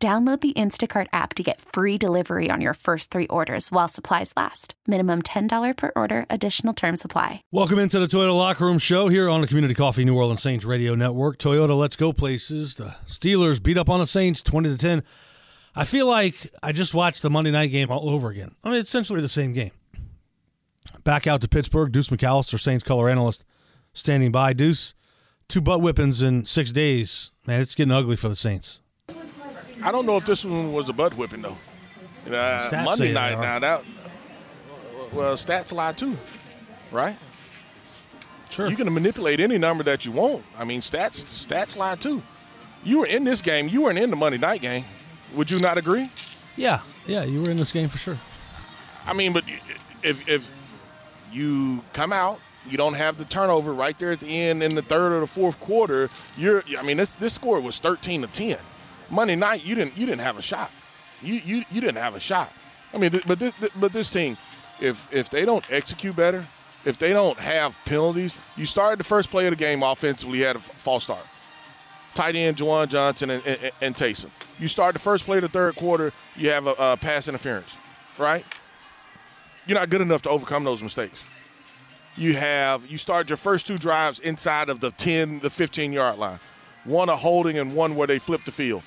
Download the Instacart app to get free delivery on your first three orders while supplies last. Minimum $10 per order, additional term supply. Welcome into the Toyota Locker Room Show here on the Community Coffee New Orleans Saints Radio Network. Toyota, let's go places. The Steelers beat up on the Saints 20 to 10. I feel like I just watched the Monday night game all over again. I mean, essentially the same game. Back out to Pittsburgh, Deuce McAllister, Saints color analyst, standing by. Deuce, two butt whippings in six days. Man, it's getting ugly for the Saints. I don't know if this one was a butt whipping though. You know, uh, Monday night now that well stats lie too, right? Sure. You can manipulate any number that you want. I mean, stats stats lie too. You were in this game. You weren't in the Monday night game. Would you not agree? Yeah, yeah, you were in this game for sure. I mean, but if if you come out, you don't have the turnover right there at the end in the third or the fourth quarter. You're, I mean, this this score was thirteen to ten. Monday night, you didn't you didn't have a shot. You you, you didn't have a shot. I mean, but this, but this team, if if they don't execute better, if they don't have penalties, you started the first play of the game offensively, you had a false start. Tight end Juwan Johnson and, and, and Taysom. You start the first play of the third quarter, you have a, a pass interference, right? You're not good enough to overcome those mistakes. You have you start your first two drives inside of the 10, the 15 yard line, one a holding and one where they flip the field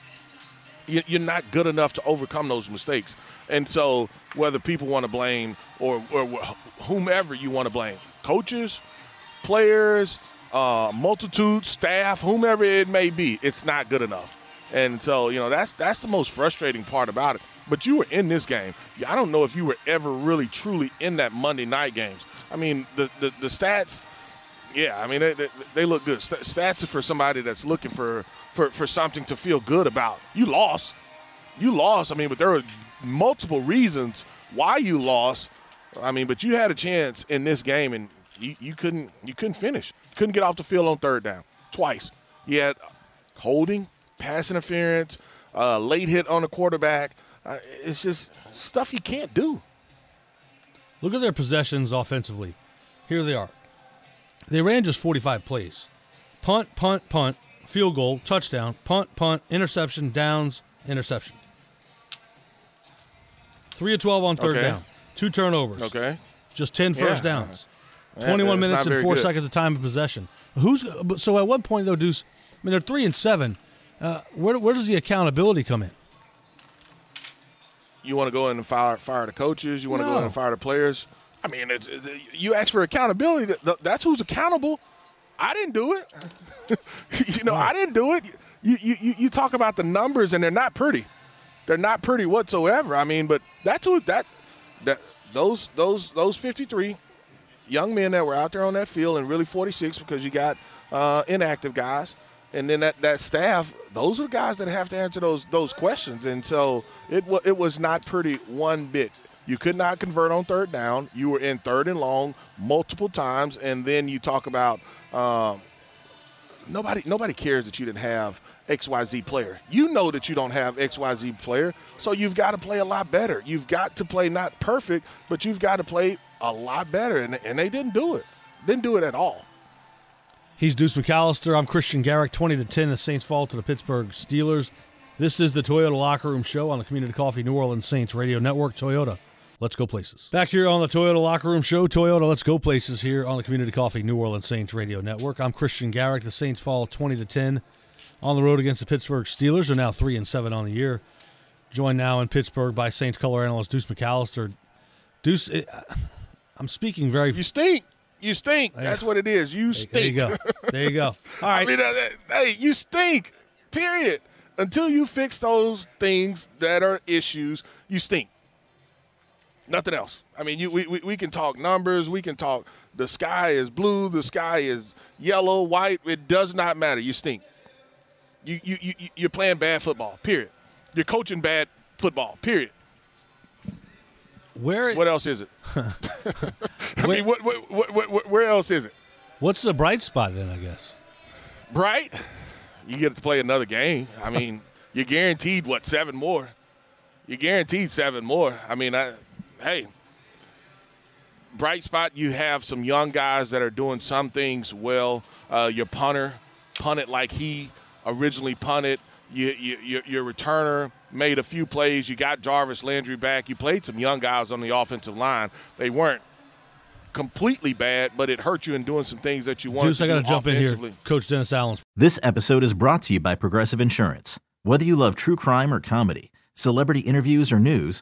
you're not good enough to overcome those mistakes. And so, whether people want to blame or, or whomever you want to blame, coaches, players, uh, multitude, staff, whomever it may be, it's not good enough. And so, you know, that's that's the most frustrating part about it. But you were in this game. I don't know if you were ever really truly in that Monday night games. I mean, the the, the stats yeah, I mean they, they, they look good. Stats are for somebody that's looking for, for for something to feel good about. You lost, you lost. I mean, but there are multiple reasons why you lost. I mean, but you had a chance in this game and you, you couldn't you couldn't finish. Couldn't get off the field on third down twice. You had holding, pass interference, uh, late hit on the quarterback. Uh, it's just stuff you can't do. Look at their possessions offensively. Here they are they ran just 45 plays punt, punt, punt, field goal, touchdown, punt, punt, interception, downs, interception. 3 of 12 on third okay. down, two turnovers. Okay. Just 10 first yeah. downs. 21 minutes and 4 good. seconds of time of possession. Who's so at what point though Deuce I mean they're 3 and 7. Uh, where where does the accountability come in? You want to go in and fire fire the coaches, you want to no. go in and fire the players? I mean, you ask for accountability. That's who's accountable. I didn't do it. you know, I didn't do it. You, you, you talk about the numbers, and they're not pretty. They're not pretty whatsoever. I mean, but that's who that that those those those 53 young men that were out there on that field, and really 46 because you got uh, inactive guys, and then that, that staff. Those are the guys that have to answer those those questions, and so it it was not pretty one bit. You could not convert on third down. You were in third and long multiple times, and then you talk about um, nobody. Nobody cares that you didn't have X Y Z player. You know that you don't have X Y Z player, so you've got to play a lot better. You've got to play not perfect, but you've got to play a lot better, and, and they didn't do it. Didn't do it at all. He's Deuce McAllister. I'm Christian Garrick. 20 to 10, the Saints fall to the Pittsburgh Steelers. This is the Toyota Locker Room Show on the Community Coffee New Orleans Saints Radio Network. Toyota Let's go places. Back here on the Toyota Locker Room Show, Toyota Let's Go Places here on the Community Coffee New Orleans Saints Radio Network. I'm Christian Garrick. The Saints fall 20 to 10 on the road against the Pittsburgh Steelers. They're now 3 and 7 on the year. Joined now in Pittsburgh by Saints color analyst Deuce McAllister. Deuce, it, I'm speaking very. You stink. You stink. That's what it is. You stink. There you go. There you go. All right. I mean, uh, hey, you stink. Period. Until you fix those things that are issues, you stink. Nothing else. I mean, you, we, we, we can talk numbers. We can talk the sky is blue, the sky is yellow, white. It does not matter. You stink. You, you, you, you're playing bad football, period. You're coaching bad football. Period. Where What else is it? I mean, what, what, what, what, where else is it? What's the bright spot then? I guess. Bright, You get to play another game. I mean, you're guaranteed what seven more. You're guaranteed seven more. I mean, I, hey, bright spot. You have some young guys that are doing some things well. Uh, your punter punted like he originally punted. You, you, your, your returner made a few plays. You got Jarvis Landry back. You played some young guys on the offensive line. They weren't completely bad, but it hurt you in doing some things that you wanted Deuce, to I got to do jump in here. Coach Dennis Allen. This episode is brought to you by Progressive Insurance. Whether you love true crime or comedy, celebrity interviews or news,